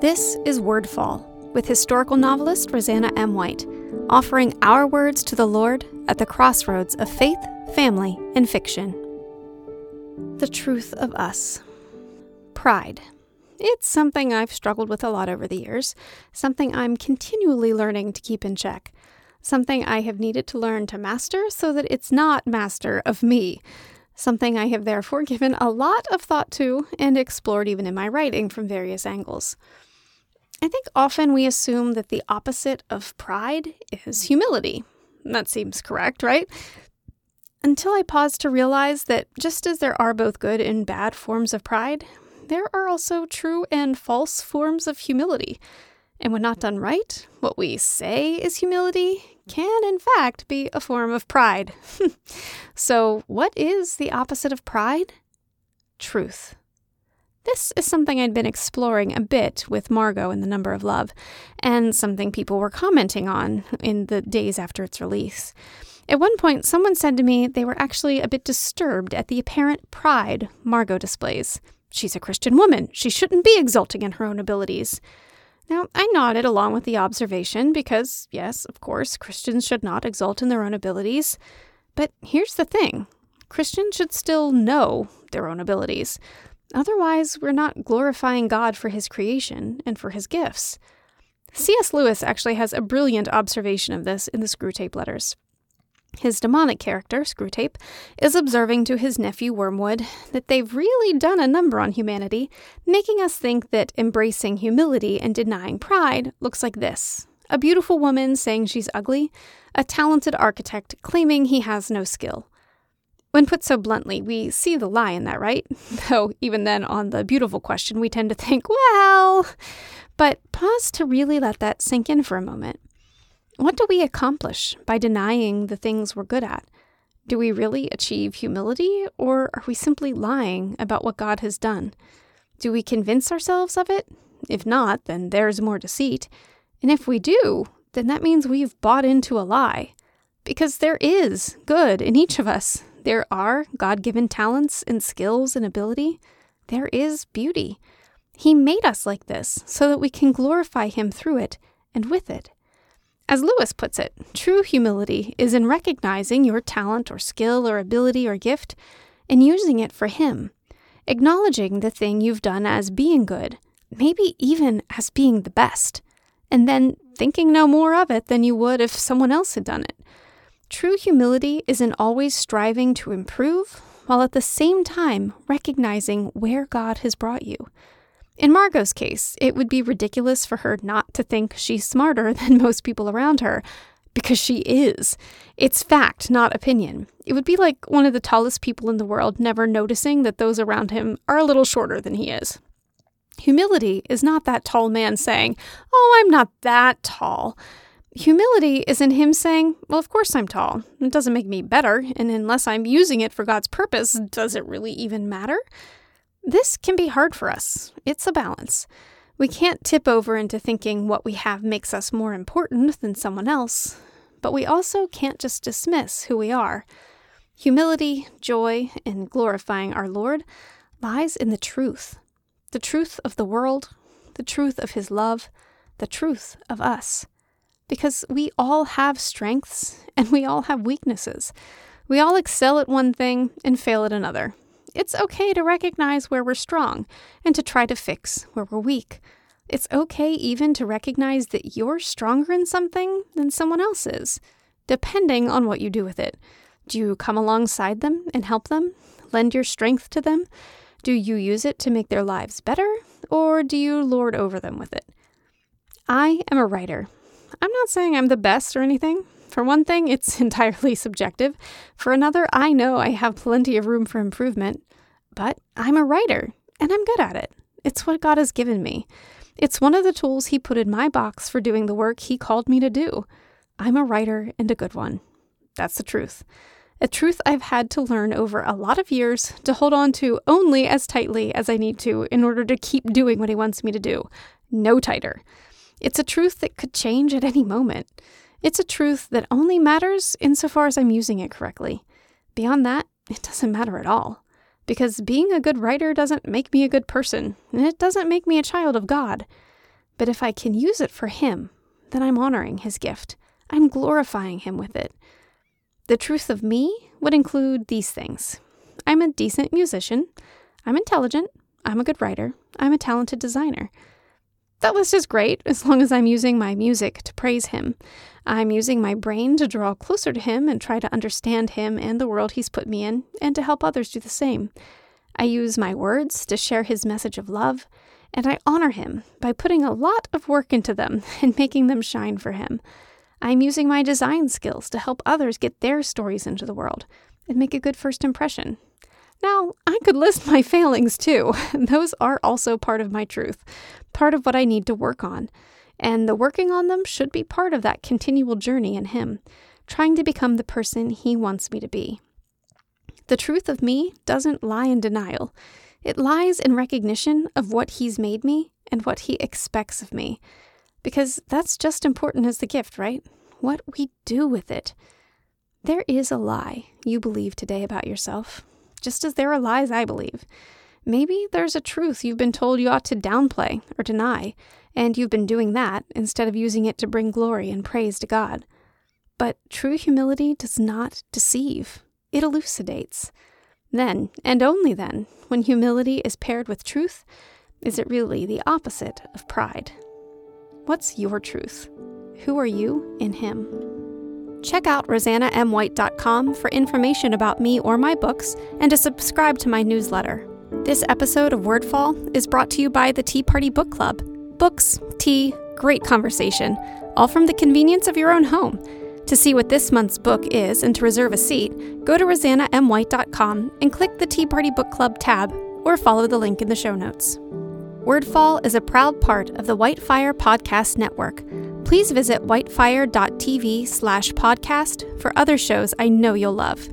This is Wordfall with historical novelist Roseanna M. White, offering our words to the Lord at the crossroads of faith, family, and fiction. The truth of us. Pride. It's something I've struggled with a lot over the years, something I'm continually learning to keep in check, something I have needed to learn to master so that it's not master of me, something I have therefore given a lot of thought to and explored even in my writing from various angles. I think often we assume that the opposite of pride is humility. That seems correct, right? Until I pause to realize that just as there are both good and bad forms of pride, there are also true and false forms of humility. And when not done right, what we say is humility can, in fact, be a form of pride. so, what is the opposite of pride? Truth. This is something I'd been exploring a bit with Margot in The Number of Love, and something people were commenting on in the days after its release. At one point, someone said to me they were actually a bit disturbed at the apparent pride Margot displays. She's a Christian woman. She shouldn't be exulting in her own abilities. Now, I nodded along with the observation because, yes, of course, Christians should not exult in their own abilities. But here's the thing Christians should still know their own abilities. Otherwise, we're not glorifying God for his creation and for his gifts. C.S. Lewis actually has a brilliant observation of this in the Screwtape Letters. His demonic character, Screwtape, is observing to his nephew Wormwood that they've really done a number on humanity, making us think that embracing humility and denying pride looks like this a beautiful woman saying she's ugly, a talented architect claiming he has no skill. When put so bluntly, we see the lie in that, right? Though, even then, on the beautiful question, we tend to think, well. But pause to really let that sink in for a moment. What do we accomplish by denying the things we're good at? Do we really achieve humility, or are we simply lying about what God has done? Do we convince ourselves of it? If not, then there's more deceit. And if we do, then that means we've bought into a lie. Because there is good in each of us, there are God given talents and skills and ability. There is beauty. He made us like this so that we can glorify Him through it and with it. As Lewis puts it, true humility is in recognizing your talent or skill or ability or gift and using it for Him, acknowledging the thing you've done as being good, maybe even as being the best, and then thinking no more of it than you would if someone else had done it. True humility is in always striving to improve while at the same time recognizing where God has brought you. In Margot's case, it would be ridiculous for her not to think she's smarter than most people around her, because she is. It's fact, not opinion. It would be like one of the tallest people in the world never noticing that those around him are a little shorter than he is. Humility is not that tall man saying, Oh, I'm not that tall. Humility is in him saying, Well, of course I'm tall. It doesn't make me better, and unless I'm using it for God's purpose, does it really even matter? This can be hard for us. It's a balance. We can't tip over into thinking what we have makes us more important than someone else, but we also can't just dismiss who we are. Humility, joy, and glorifying our Lord lies in the truth the truth of the world, the truth of His love, the truth of us because we all have strengths and we all have weaknesses. We all excel at one thing and fail at another. It's okay to recognize where we're strong and to try to fix where we're weak. It's okay even to recognize that you're stronger in something than someone else is, depending on what you do with it. Do you come alongside them and help them? Lend your strength to them? Do you use it to make their lives better, or do you lord over them with it? I am a writer, I'm not saying I'm the best or anything. For one thing, it's entirely subjective. For another, I know I have plenty of room for improvement. But I'm a writer, and I'm good at it. It's what God has given me. It's one of the tools He put in my box for doing the work He called me to do. I'm a writer and a good one. That's the truth. A truth I've had to learn over a lot of years to hold on to only as tightly as I need to in order to keep doing what He wants me to do. No tighter. It's a truth that could change at any moment. It's a truth that only matters insofar as I'm using it correctly. Beyond that, it doesn't matter at all. Because being a good writer doesn't make me a good person, and it doesn't make me a child of God. But if I can use it for Him, then I'm honoring His gift. I'm glorifying Him with it. The truth of me would include these things I'm a decent musician, I'm intelligent, I'm a good writer, I'm a talented designer. That list is great as long as I'm using my music to praise Him. I'm using my brain to draw closer to Him and try to understand Him and the world He's put me in, and to help others do the same. I use my words to share His message of love, and I honor Him by putting a lot of work into them and making them shine for Him. I'm using my design skills to help others get their stories into the world and make a good first impression. Now, I could list my failings too. Those are also part of my truth, part of what I need to work on. And the working on them should be part of that continual journey in Him, trying to become the person He wants me to be. The truth of me doesn't lie in denial. It lies in recognition of what He's made me and what He expects of me. Because that's just important as the gift, right? What we do with it. There is a lie you believe today about yourself, just as there are lies I believe. Maybe there's a truth you've been told you ought to downplay or deny, and you've been doing that instead of using it to bring glory and praise to God. But true humility does not deceive it elucidates. Then, and only then, when humility is paired with truth, is it really the opposite of pride. What's your truth? Who are you in Him? Check out roseannaMwhite.com for information about me or my books and to subscribe to my newsletter. This episode of Wordfall is brought to you by the Tea Party Book Club. Books, tea, great conversation, all from the convenience of your own home. To see what this month's book is and to reserve a seat, go to roseannaMwhite.com and click the Tea Party Book Club tab or follow the link in the show notes. Wordfall is a proud part of the Whitefire Podcast Network. Please visit whitefire.tv slash podcast for other shows I know you'll love.